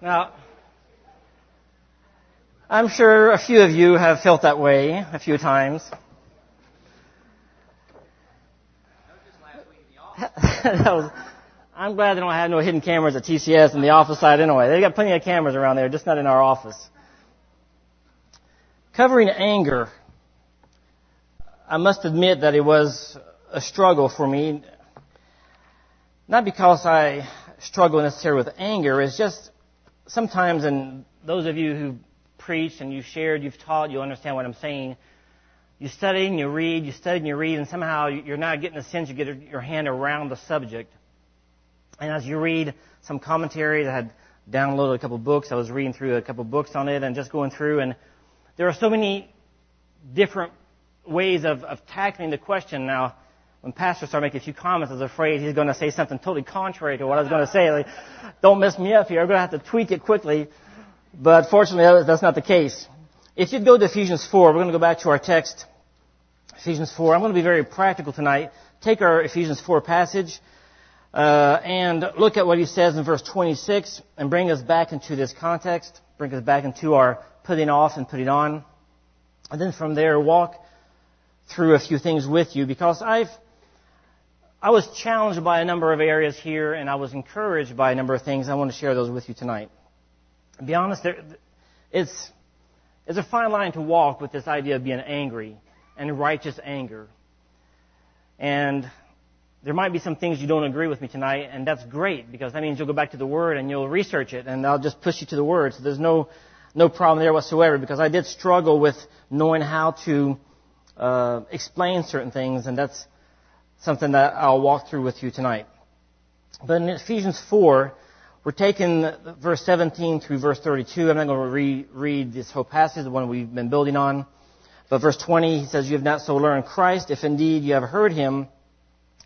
Now, I'm sure a few of you have felt that way a few times. was, I'm glad they don't have no hidden cameras at TCS in the office side anyway. They've got plenty of cameras around there, just not in our office. Covering anger. I must admit that it was a struggle for me. Not because I struggle necessarily with anger, it's just sometimes, and those of you who preached and you've shared, you've taught, you understand what I'm saying. You study and you read, you study and you read, and somehow you're not getting a sense, you get your hand around the subject. And as you read some commentaries, I had downloaded a couple books, I was reading through a couple books on it and just going through, and there are so many different ways of, of tackling the question. Now, when Pastor started making a few comments, I was afraid he's going to say something totally contrary to what I was going to say. Like, don't mess me up here. I'm going to have to tweak it quickly. But fortunately, that's not the case. If you'd go to Ephesians 4, we're going to go back to our text. Ephesians 4. I'm going to be very practical tonight. Take our Ephesians 4 passage uh, and look at what he says in verse 26 and bring us back into this context. Bring us back into our putting off and putting on. And then from there, walk through a few things with you because I've I was challenged by a number of areas here, and I was encouraged by a number of things. I want to share those with you tonight. To be honest, there, it's, it's a fine line to walk with this idea of being angry and righteous anger. And there might be some things you don't agree with me tonight, and that's great because that means you'll go back to the Word and you'll research it, and I'll just push you to the Word. So there's no no problem there whatsoever because I did struggle with knowing how to uh, explain certain things, and that's something that I'll walk through with you tonight. But in Ephesians 4, we're taking verse 17 through verse 32. I'm not going to re- read this whole passage, the one we've been building on. But verse 20, he says, You have not so learned Christ, if indeed you have heard him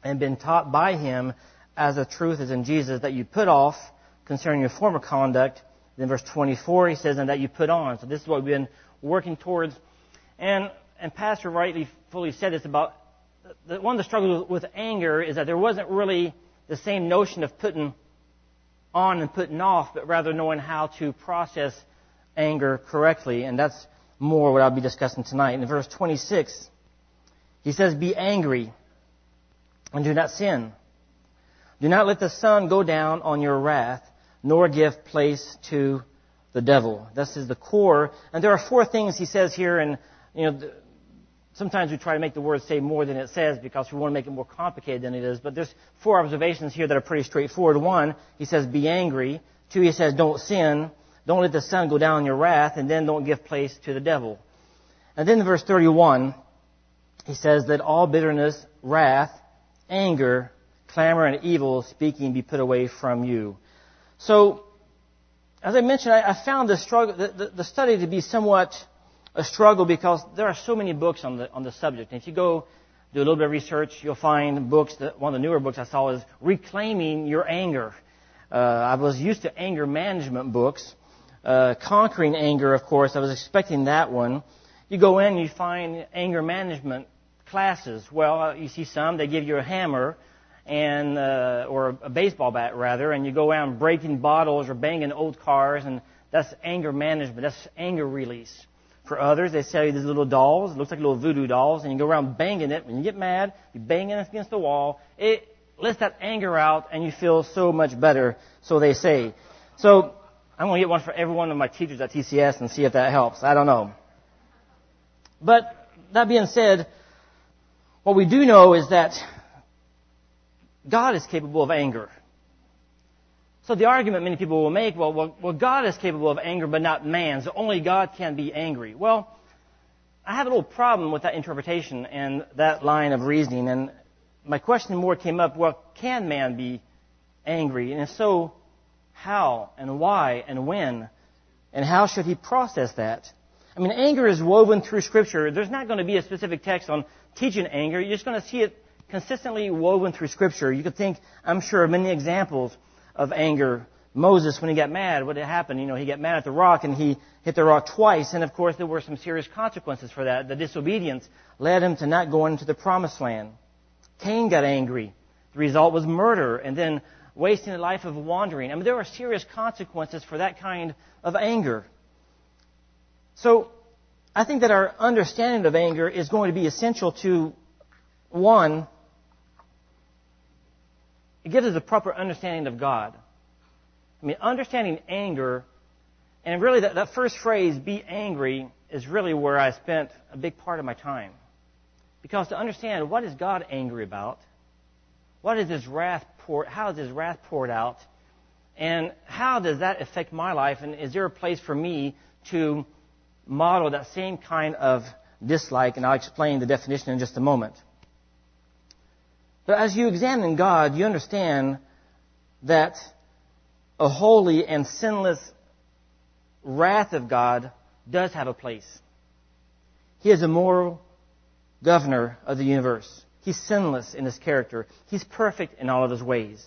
and been taught by him as the truth is in Jesus, that you put off concerning your former conduct. Then verse 24, he says, and that you put on. So this is what we've been working towards. And, and Pastor rightly fully said this about the, one of the struggles with anger is that there wasn't really the same notion of putting on and putting off, but rather knowing how to process anger correctly. And that's more what I'll be discussing tonight. In verse 26, he says, Be angry and do not sin. Do not let the sun go down on your wrath, nor give place to the devil. This is the core. And there are four things he says here, and you know, sometimes we try to make the word say more than it says because we want to make it more complicated than it is. But there's four observations here that are pretty straightforward. One, he says, be angry. Two, he says, don't sin. Don't let the sun go down in your wrath. And then don't give place to the devil. And then in verse 31, he says that all bitterness, wrath, anger, clamor, and evil speaking be put away from you. So, as I mentioned, I, I found the struggle, the, the, the study to be somewhat a struggle because there are so many books on the, on the subject. And if you go do a little bit of research, you'll find books that, one of the newer books I saw is Reclaiming Your Anger. Uh, I was used to anger management books. Uh, Conquering Anger, of course, I was expecting that one. You go in, you find anger management classes. Well, uh, you see some, they give you a hammer and, uh, or a baseball bat rather, and you go around breaking bottles or banging old cars, and that's anger management. That's anger release. For others, they sell you these little dolls. It looks like little voodoo dolls, and you go around banging it. When you get mad, you bang it against the wall. It lets that anger out, and you feel so much better, so they say. So I'm going to get one for every one of my teachers at TCS and see if that helps. I don't know. But that being said, what we do know is that God is capable of anger. So the argument many people will make, well, well, well, God is capable of anger, but not man, so only God can be angry. Well, I have a little problem with that interpretation and that line of reasoning, and my question more came up, well, can man be angry? And if so, how and why and when? And how should he process that? I mean, anger is woven through Scripture. There's not going to be a specific text on teaching anger. You're just going to see it consistently woven through Scripture. You could think, I'm sure, of many examples of anger. Moses, when he got mad, what had happened? You know, he got mad at the rock and he hit the rock twice. And of course, there were some serious consequences for that. The disobedience led him to not go into the promised land. Cain got angry. The result was murder. And then wasting a life of wandering. I mean, there are serious consequences for that kind of anger. So, I think that our understanding of anger is going to be essential to, one, it gives us a proper understanding of God. I mean, understanding anger, and really that, that first phrase, be angry, is really where I spent a big part of my time. Because to understand what is God angry about, what is His wrath poured, how is His wrath poured out, and how does that affect my life, and is there a place for me to model that same kind of dislike? And I'll explain the definition in just a moment. But as you examine God, you understand that a holy and sinless wrath of God does have a place. He is a moral governor of the universe. He's sinless in his character. He's perfect in all of his ways.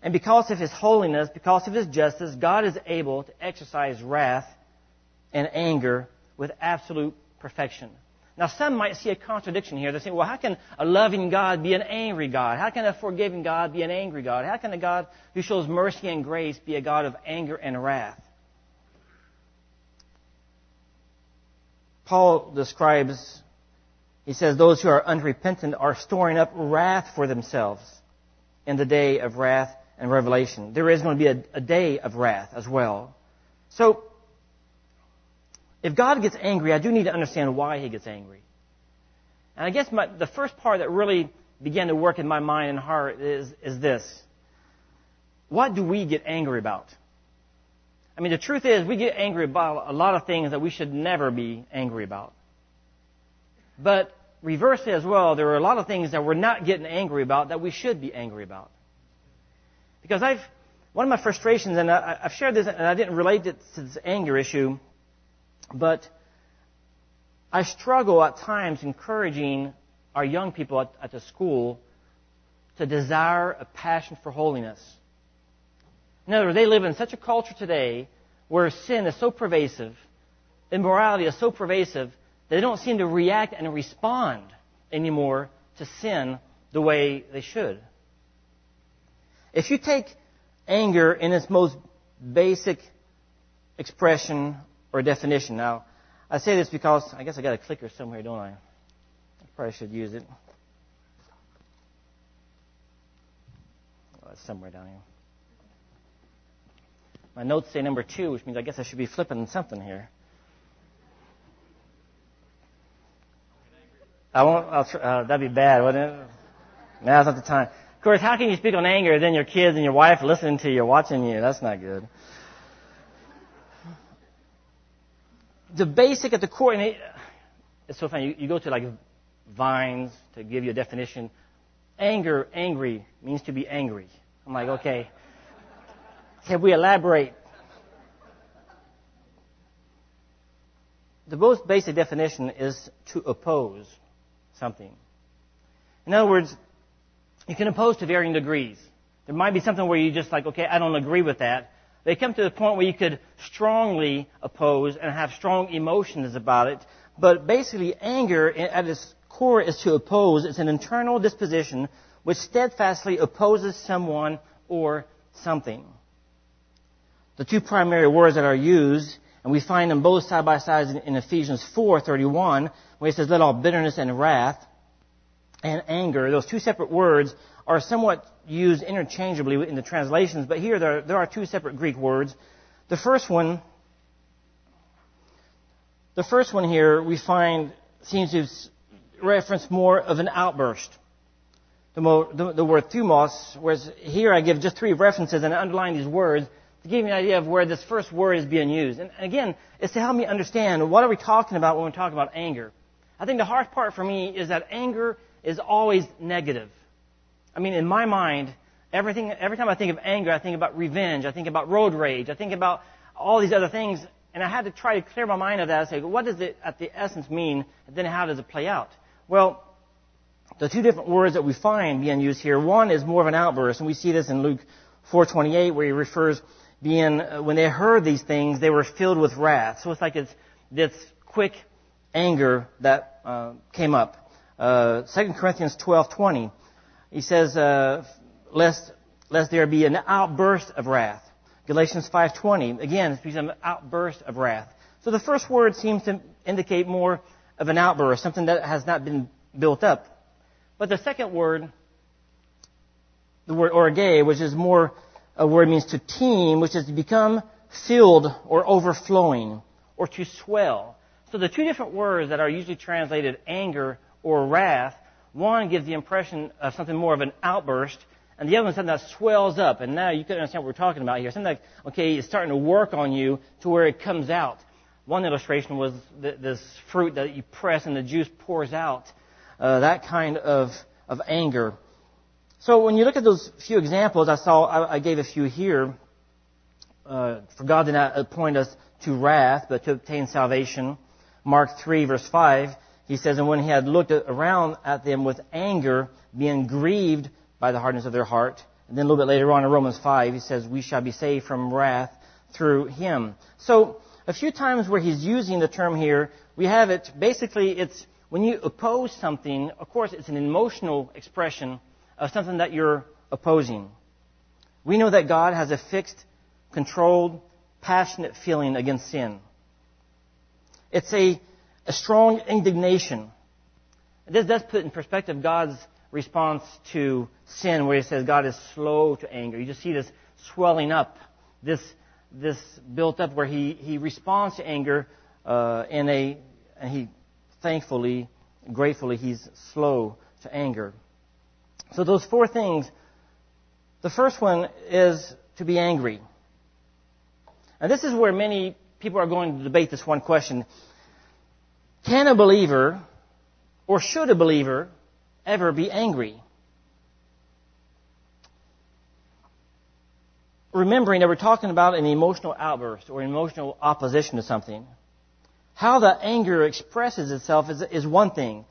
And because of his holiness, because of his justice, God is able to exercise wrath and anger with absolute perfection. Now, some might see a contradiction here. They say, well, how can a loving God be an angry God? How can a forgiving God be an angry God? How can a God who shows mercy and grace be a God of anger and wrath? Paul describes, he says, those who are unrepentant are storing up wrath for themselves in the day of wrath and revelation. There is going to be a, a day of wrath as well. So, if God gets angry, I do need to understand why he gets angry. And I guess my, the first part that really began to work in my mind and heart is, is this. What do we get angry about? I mean, the truth is, we get angry about a lot of things that we should never be angry about. But reversely as well, there are a lot of things that we're not getting angry about that we should be angry about. Because I've, one of my frustrations, and I, have shared this, and I didn't relate it to this anger issue, but I struggle at times encouraging our young people at, at the school to desire a passion for holiness. In other words, they live in such a culture today where sin is so pervasive, immorality is so pervasive, that they don't seem to react and respond anymore to sin the way they should. If you take anger in its most basic expression or a definition. Now, I say this because I guess I got a clicker somewhere, don't I? I probably should use it. Oh, it's somewhere down here. My notes say number two, which means I guess I should be flipping something here. I won't. I'll uh, that'd be bad, wouldn't it? Now's not the time. Of course, how can you speak on anger? Then your kids and your wife listening to you, watching you. That's not good. The basic at the core, and it, it's so funny. You, you go to like Vines to give you a definition. Anger, angry means to be angry. I'm like, okay. Can we elaborate? The most basic definition is to oppose something. In other words, you can oppose to varying degrees. There might be something where you just like, okay, I don't agree with that. They come to the point where you could strongly oppose and have strong emotions about it. But basically, anger at its core is to oppose. It's an internal disposition which steadfastly opposes someone or something. The two primary words that are used, and we find them both side by side in Ephesians 4:31, where it says, "Let all bitterness and wrath and anger," those two separate words are somewhat used interchangeably in the translations, but here there, there are two separate Greek words. The first one, the first one here we find seems to reference more of an outburst. The, mo, the, the word thumos, whereas here I give just three references and I underline these words to give you an idea of where this first word is being used. And again, it's to help me understand what are we talking about when we're talking about anger. I think the hard part for me is that anger is always negative. I mean, in my mind, everything, every time I think of anger, I think about revenge. I think about road rage. I think about all these other things. And I had to try to clear my mind of that and say, what does it at the essence mean? And then how does it play out? Well, the two different words that we find being used here, one is more of an outburst, and we see this in Luke 4:28, where he refers being uh, when they heard these things, they were filled with wrath. So it's like it's this quick anger that uh, came up. Uh, 2 Corinthians 12:20 he says, uh, lest lest there be an outburst of wrath. Galatians 5:20 again speaks of an outburst of wrath. So the first word seems to indicate more of an outburst, something that has not been built up. But the second word, the word orge, which is more a word means to teem, which is to become filled or overflowing or to swell. So the two different words that are usually translated anger or wrath, one gives the impression of something more of an outburst, and the other one something that swells up. And now you can understand what we're talking about here. Something like, okay, it's starting to work on you to where it comes out. One illustration was this fruit that you press and the juice pours out. Uh, that kind of, of anger. So when you look at those few examples, I saw, I, I gave a few here. Uh, for God did not appoint us to wrath, but to obtain salvation. Mark 3 verse 5, he says, And when he had looked around at them with anger, being grieved by the hardness of their heart. And then a little bit later on in Romans 5, he says, We shall be saved from wrath through him. So, a few times where he's using the term here, we have it, basically, it's when you oppose something, of course, it's an emotional expression of something that you're opposing. We know that God has a fixed, controlled, passionate feeling against sin. It's a, a strong indignation. This does put in perspective God's response to sin, where he says God is slow to anger. You just see this swelling up, this, this built up where he, he responds to anger uh, in a, and he thankfully, gratefully, he's slow to anger. So those four things, the first one is to be angry. And this is where many people are going to debate this one question. Can a believer, or should a believer, ever be angry? Remembering that we're talking about an emotional outburst or emotional opposition to something. How the anger expresses itself is, is one thing.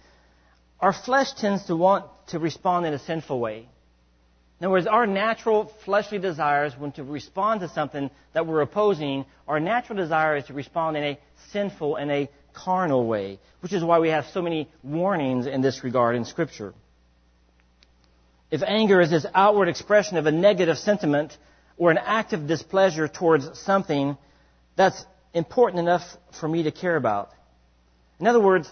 Our flesh tends to want to respond in a sinful way. In other words, our natural fleshly desires, when to respond to something that we're opposing, our natural desire is to respond in a sinful and a carnal way, which is why we have so many warnings in this regard in Scripture. If anger is this outward expression of a negative sentiment or an act of displeasure towards something, that's important enough for me to care about. In other words,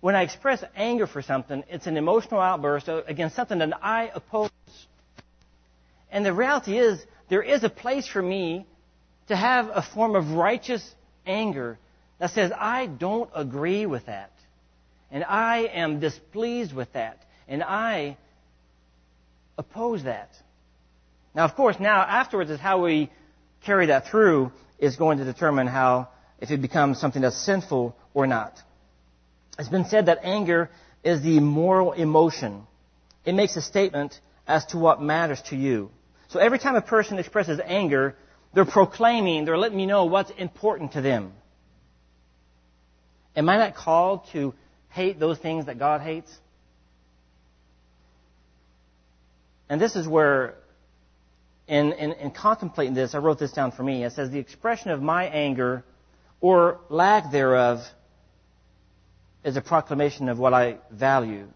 when I express anger for something, it's an emotional outburst against something that I oppose. And the reality is, there is a place for me to have a form of righteous anger that says, I don't agree with that. And I am displeased with that. And I oppose that. Now, of course, now afterwards is how we carry that through is going to determine how, if it becomes something that's sinful or not. It's been said that anger is the moral emotion. It makes a statement as to what matters to you. So every time a person expresses anger, they're proclaiming, they're letting me know what's important to them. Am I not called to hate those things that God hates? And this is where, in, in, in, contemplating this, I wrote this down for me. It says, The expression of my anger or lack thereof is a proclamation of what I value.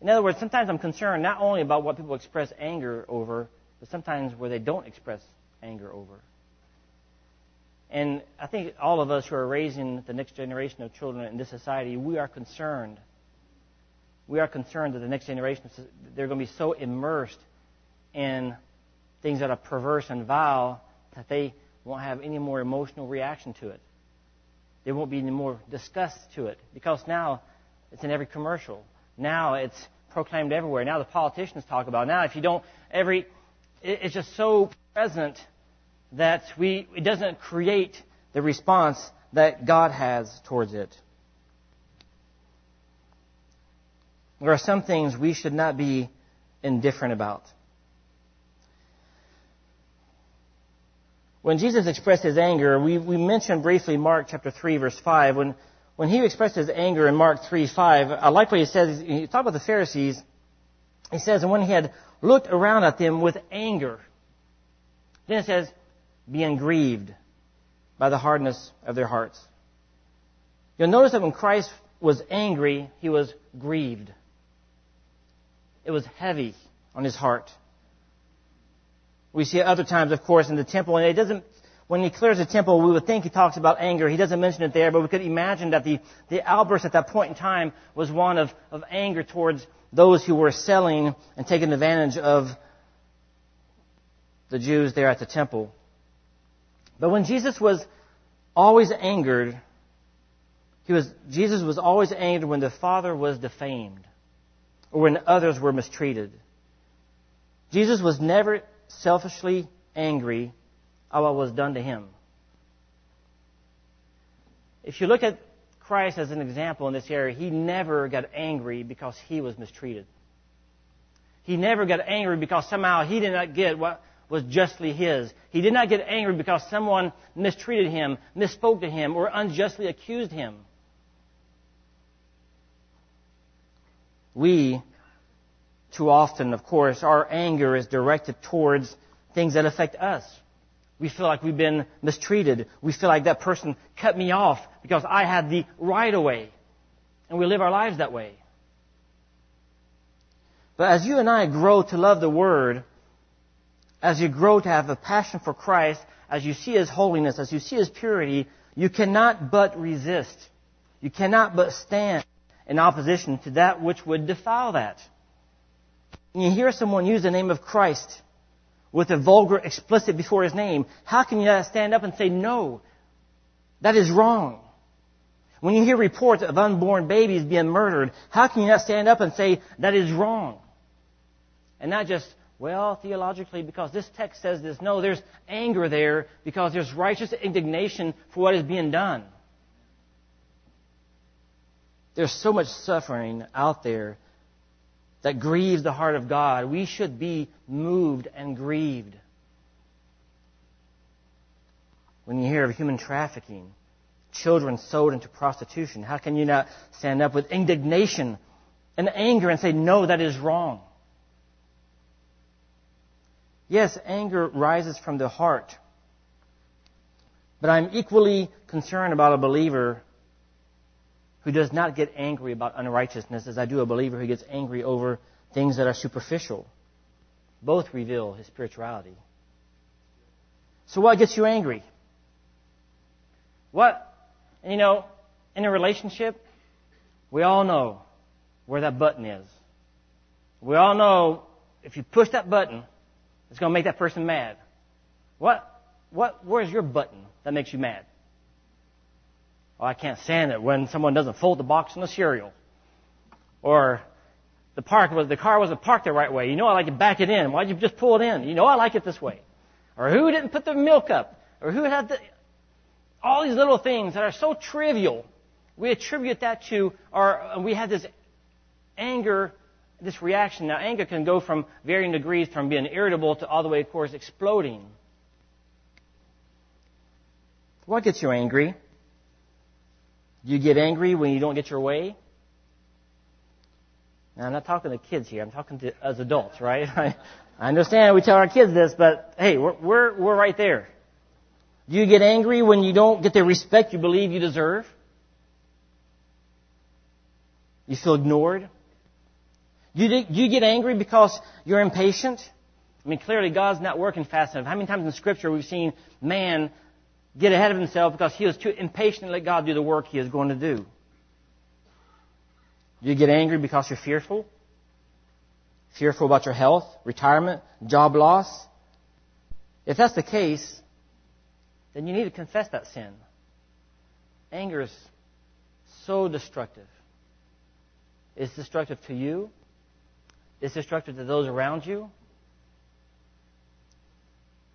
In other words, sometimes I'm concerned not only about what people express anger over, but sometimes where they don't express anger over. And I think all of us who are raising the next generation of children in this society, we are concerned. We are concerned that the next generation, they're going to be so immersed in things that are perverse and vile that they won't have any more emotional reaction to it. There won't be any more disgust to it because now it's in every commercial. Now it's proclaimed everywhere. Now the politicians talk about it. Now if you don't, every, it's just so present that we, it doesn't create the response that God has towards it. There are some things we should not be indifferent about. When Jesus expressed his anger, we, we mentioned briefly Mark chapter 3 verse 5. When, when he expressed his anger in Mark 3 5, I like what he says. He talked about the Pharisees. He says, and when he had looked around at them with anger, then it says, being grieved by the hardness of their hearts. You'll notice that when Christ was angry, he was grieved. It was heavy on his heart. We see it other times, of course, in the temple, and it doesn't, when he clears the temple, we would think he talks about anger. He doesn't mention it there, but we could imagine that the, the outburst at that point in time was one of, of anger towards those who were selling and taking advantage of the Jews there at the temple. But when Jesus was always angered, he was, Jesus was always angered when the Father was defamed or when others were mistreated. Jesus was never selfishly angry at what was done to him. If you look at Christ as an example in this area, he never got angry because he was mistreated. He never got angry because somehow he did not get what was justly his. He did not get angry because someone mistreated him, misspoke to him, or unjustly accused him. We, too often, of course, our anger is directed towards things that affect us. We feel like we've been mistreated. We feel like that person cut me off because I had the right of way. And we live our lives that way. But as you and I grow to love the Word, as you grow to have a passion for Christ, as you see His holiness, as you see His purity, you cannot but resist. You cannot but stand in opposition to that which would defile that. And you hear someone use the name of Christ with a vulgar explicit before his name, how can you not stand up and say, no, that is wrong? When you hear reports of unborn babies being murdered, how can you not stand up and say, that is wrong? And not just, well, theologically, because this text says this. No, there's anger there because there's righteous indignation for what is being done. There's so much suffering out there that grieves the heart of God. We should be moved and grieved. When you hear of human trafficking, children sold into prostitution, how can you not stand up with indignation and anger and say, no, that is wrong? Yes, anger rises from the heart. But I'm equally concerned about a believer who does not get angry about unrighteousness as I do a believer who gets angry over things that are superficial. Both reveal his spirituality. So what gets you angry? What, you know, in a relationship, we all know where that button is. We all know if you push that button, it's going to make that person mad. What, what, where's your button that makes you mad? Oh, I can't stand it when someone doesn't fold the box in the cereal. Or the park was the car wasn't parked the right way. You know I like to back it in. Why'd you just pull it in? You know I like it this way. Or who didn't put the milk up? Or who had the all these little things that are so trivial. We attribute that to our we have this anger, this reaction. Now anger can go from varying degrees from being irritable to all the way, of course, exploding. What gets you angry? Do you get angry when you don't get your way? Now, I'm not talking to kids here. I'm talking to as adults, right? I, I understand we tell our kids this, but hey, we're, we're, we're right there. Do you get angry when you don't get the respect you believe you deserve? You feel ignored? Do you, do you get angry because you're impatient? I mean, clearly God's not working fast enough. How many times in Scripture we've seen man get ahead of himself because he was too impatient to let God do the work he is going to do. Do you get angry because you're fearful? Fearful about your health, retirement, job loss? If that's the case, then you need to confess that sin. Anger is so destructive. It's destructive to you. It's destructive to those around you.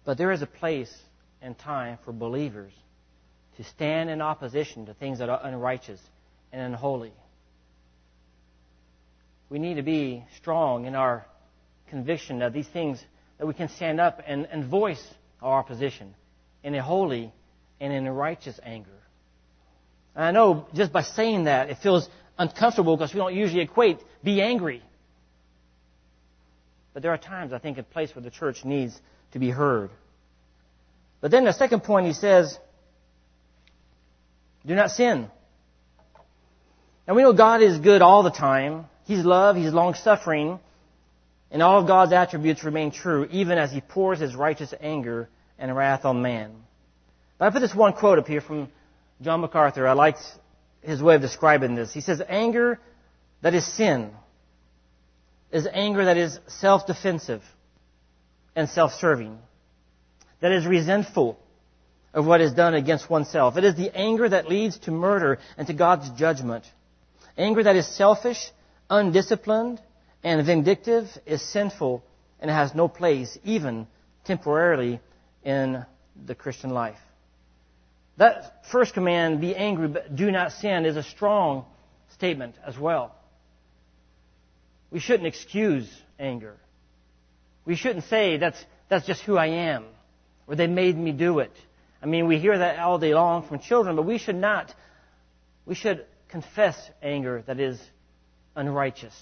But there is a place and time for believers to stand in opposition to things that are unrighteous and unholy. We need to be strong in our conviction that these things, that we can stand up and, and voice our opposition in a holy and in a righteous anger. And I know just by saying that, it feels uncomfortable because we don't usually equate be angry. But there are times, I think, a place where the church needs to be heard. But then the second point he says, do not sin. Now we know God is good all the time. He's love, He's long suffering. And all of God's attributes remain true, even as He pours His righteous anger and wrath on man. But I put this one quote up here from John MacArthur. I liked his way of describing this. He says, anger that is sin is anger that is self-defensive and self-serving, that is resentful of what is done against oneself. It is the anger that leads to murder and to God's judgment. Anger that is selfish, undisciplined, and vindictive is sinful and has no place, even temporarily, in the Christian life. That first command, be angry but do not sin, is a strong statement as well. We shouldn't excuse anger. We shouldn't say that's, that's just who I am, or they made me do it. I mean, we hear that all day long from children, but we should not. We should confess anger that is unrighteous.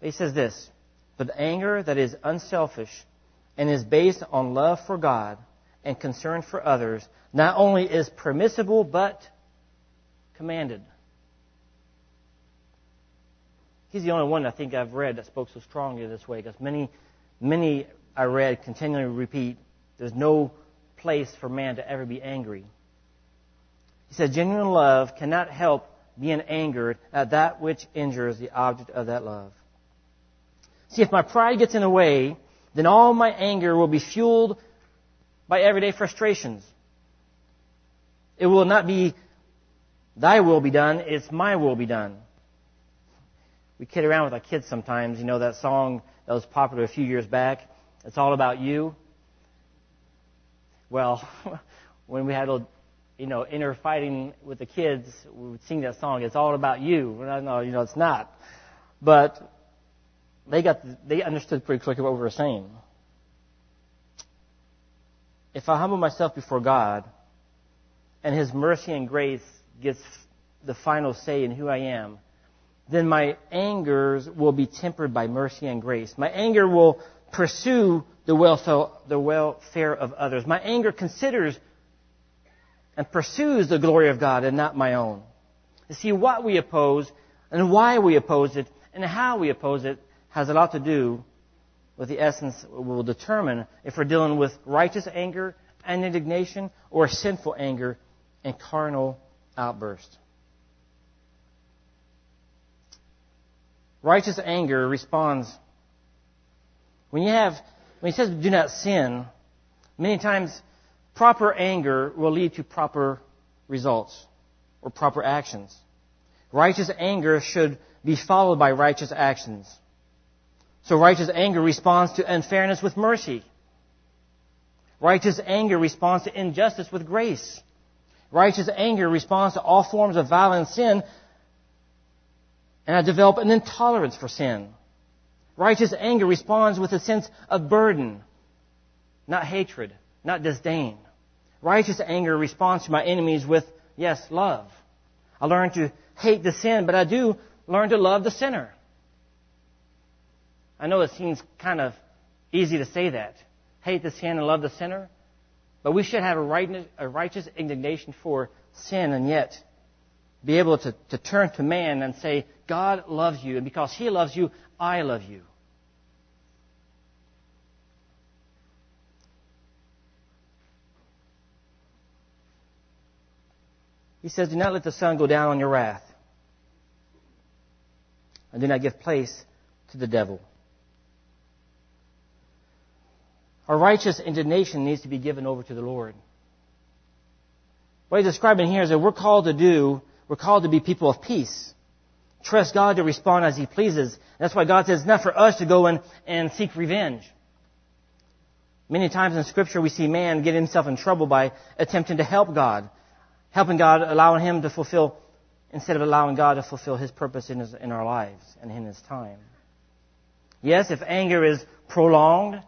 He says this, but anger that is unselfish and is based on love for God and concern for others not only is permissible but commanded. He's the only one I think I've read that spoke so strongly this way because many, many I read continually repeat there's no place for man to ever be angry. He said genuine love cannot help being angered at that which injures the object of that love. See, if my pride gets in the way, then all my anger will be fueled by everyday frustrations. It will not be thy will be done, it's my will be done. We kid around with our kids sometimes. You know that song that was popular a few years back? It's all about you. Well, when we had a you know inner fighting with the kids, we would sing that song. It's all about you. No, you know it's not. But they got they understood pretty quickly what we were saying if I humble myself before God and His mercy and grace gets the final say in who I am, then my angers will be tempered by mercy and grace. My anger will pursue the welfare, the welfare of others. My anger considers and pursues the glory of God and not my own. You see, what we oppose and why we oppose it and how we oppose it has a lot to do with the essence will determine if we're dealing with righteous anger and indignation or sinful anger and carnal outburst. Righteous anger responds when you have when he says do not sin, many times proper anger will lead to proper results or proper actions. Righteous anger should be followed by righteous actions. So righteous anger responds to unfairness with mercy. Righteous anger responds to injustice with grace. Righteous anger responds to all forms of violent sin, and I develop an intolerance for sin. Righteous anger responds with a sense of burden, not hatred, not disdain. Righteous anger responds to my enemies with, yes, love. I learn to hate the sin, but I do learn to love the sinner. I know it seems kind of easy to say that. Hate the sin and love the sinner. But we should have a, right, a righteous indignation for sin and yet be able to, to turn to man and say, God loves you, and because He loves you, I love you. He says, Do not let the sun go down on your wrath, and do not give place to the devil. Our righteous indignation needs to be given over to the Lord. What he's describing here is that we're called to do, we're called to be people of peace. Trust God to respond as He pleases. That's why God says it's not for us to go in and seek revenge. Many times in Scripture we see man get himself in trouble by attempting to help God. Helping God, allowing Him to fulfill, instead of allowing God to fulfill His purpose in, his, in our lives and in His time. Yes, if anger is prolonged,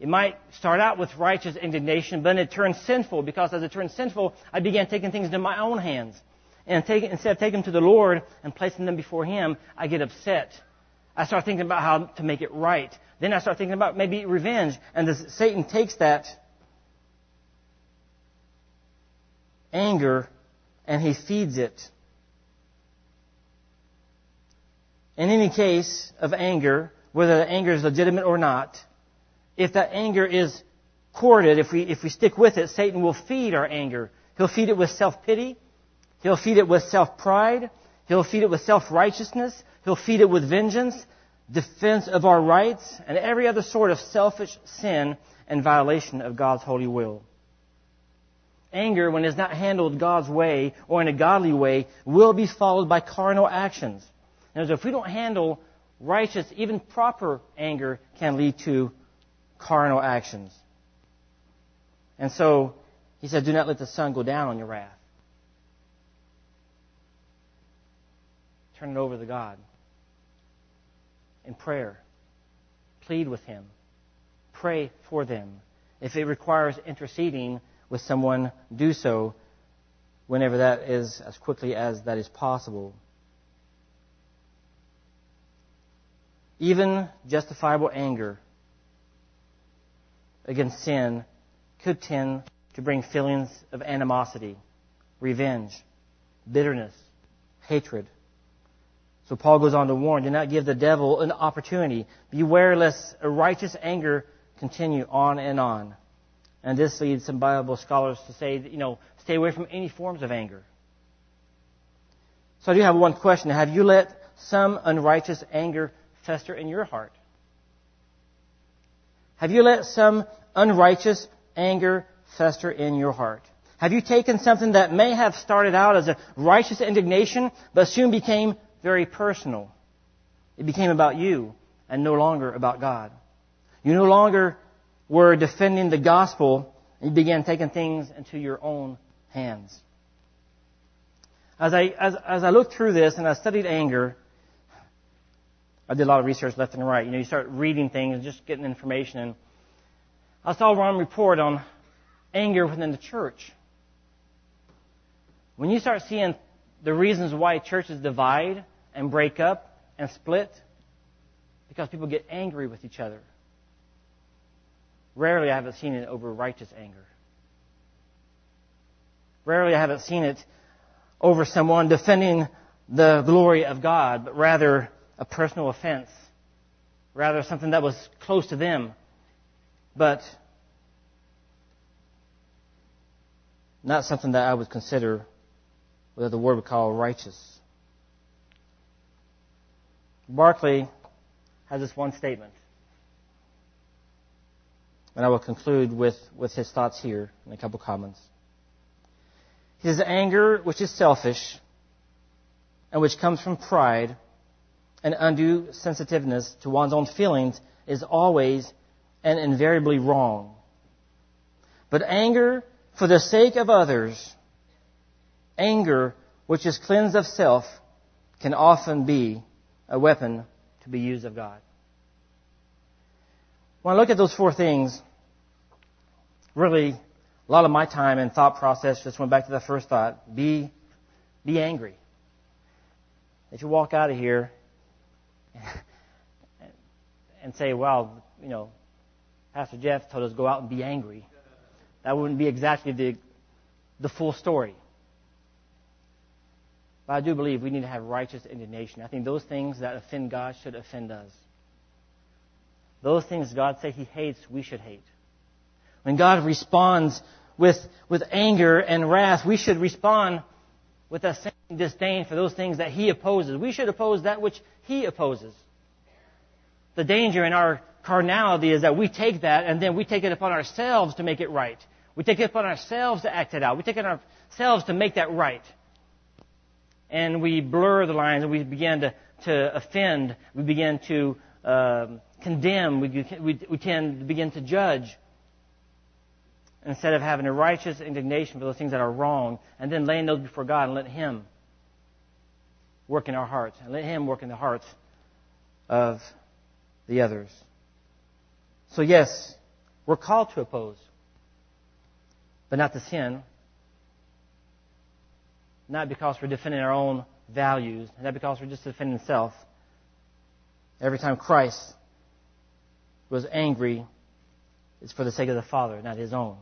it might start out with righteous indignation, but then it turns sinful because as it turns sinful, I began taking things into my own hands. And take, instead of taking them to the Lord and placing them before Him, I get upset. I start thinking about how to make it right. Then I start thinking about maybe revenge. And the, Satan takes that anger and he feeds it. in any case of anger, whether the anger is legitimate or not, if that anger is courted, if we, if we stick with it, Satan will feed our anger. He'll feed it with self-pity. He'll feed it with self-pride. He'll feed it with self-righteousness. He'll feed it with vengeance, defense of our rights, and every other sort of selfish sin and violation of God's holy will. Anger, when it is not handled God's way or in a godly way, will be followed by carnal actions. And if we don't handle righteous, even proper anger can lead to carnal actions. And so he said, Do not let the sun go down on your wrath. Turn it over to God in prayer. Plead with Him. Pray for them. If it requires interceding with someone, do so whenever that is as quickly as that is possible. Even justifiable anger against sin could tend to bring feelings of animosity, revenge, bitterness, hatred. So Paul goes on to warn, do not give the devil an opportunity. Beware lest a righteous anger continue on and on. And this leads some Bible scholars to say, you know, stay away from any forms of anger. So I do have one question. Have you let some unrighteous anger fester in your heart? Have you let some unrighteous anger fester in your heart? Have you taken something that may have started out as a righteous indignation, but soon became very personal? It became about you and no longer about God. You no longer were defending the gospel and you began taking things into your own hands. As I, as, as I looked through this and I studied anger, I did a lot of research left and right. You know, you start reading things and just getting information and I saw one report on anger within the church. When you start seeing the reasons why churches divide and break up and split, because people get angry with each other. Rarely I haven't seen it over righteous anger. Rarely I haven't seen it over someone defending the glory of God, but rather a personal offense. Rather something that was close to them but not something that I would consider what the word would call righteous. Barclay has this one statement. And I will conclude with, with his thoughts here in a couple comments. His anger, which is selfish, and which comes from pride and undue sensitiveness to one's own feelings, is always and invariably wrong. But anger for the sake of others, anger which is cleansed of self, can often be a weapon to be used of God. When I look at those four things, really, a lot of my time and thought process just went back to that first thought. Be, be angry. If you walk out of here and say, well, you know, Pastor Jeff told us go out and be angry. That wouldn't be exactly the, the full story. But I do believe we need to have righteous indignation. I think those things that offend God should offend us. Those things God says He hates, we should hate. When God responds with, with anger and wrath, we should respond with that same disdain for those things that He opposes. We should oppose that which He opposes. The danger in our carnality is that we take that and then we take it upon ourselves to make it right. We take it upon ourselves to act it out. We take it on ourselves to make that right. And we blur the lines and we begin to, to offend. We begin to um, condemn. We, we, we tend to begin to judge. Instead of having a righteous indignation for those things that are wrong and then laying those before God and let Him work in our hearts and let Him work in the hearts of the others. So, yes, we're called to oppose, but not to sin. Not because we're defending our own values, not because we're just defending self. Every time Christ was angry, it's for the sake of the Father, not his own.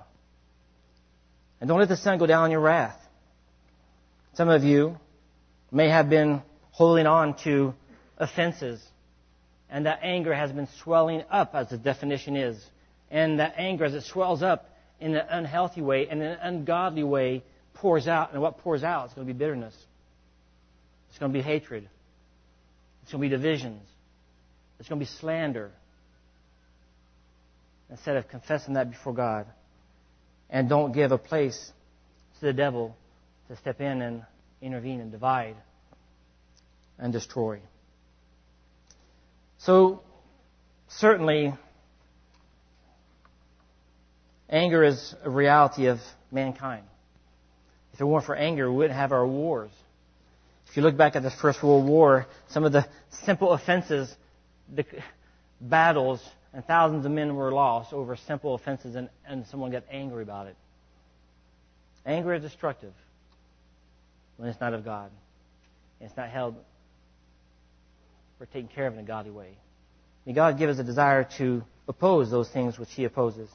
And don't let the sun go down on your wrath. Some of you may have been holding on to offenses. And that anger has been swelling up, as the definition is. And that anger, as it swells up in an unhealthy way, in an ungodly way, pours out. And what pours out is going to be bitterness. It's going to be hatred. It's going to be divisions. It's going to be slander. Instead of confessing that before God. And don't give a place to the devil to step in and intervene and divide and destroy. So, certainly, anger is a reality of mankind. If it weren't for anger, we wouldn't have our wars. If you look back at the First World War, some of the simple offenses, the battles, and thousands of men were lost over simple offenses, and, and someone got angry about it. Anger is destructive when it's not of God. It's not held or taken care of in a godly way. May God give us a desire to oppose those things which He opposes.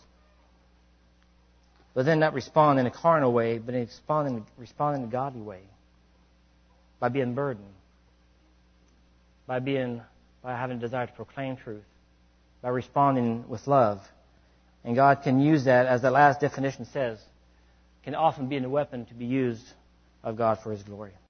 But then not respond in a carnal way, but respond in, respond in a godly way. By being burdened. By being by having a desire to proclaim truth. By responding with love. And God can use that, as the last definition says, can often be a weapon to be used of God for His glory.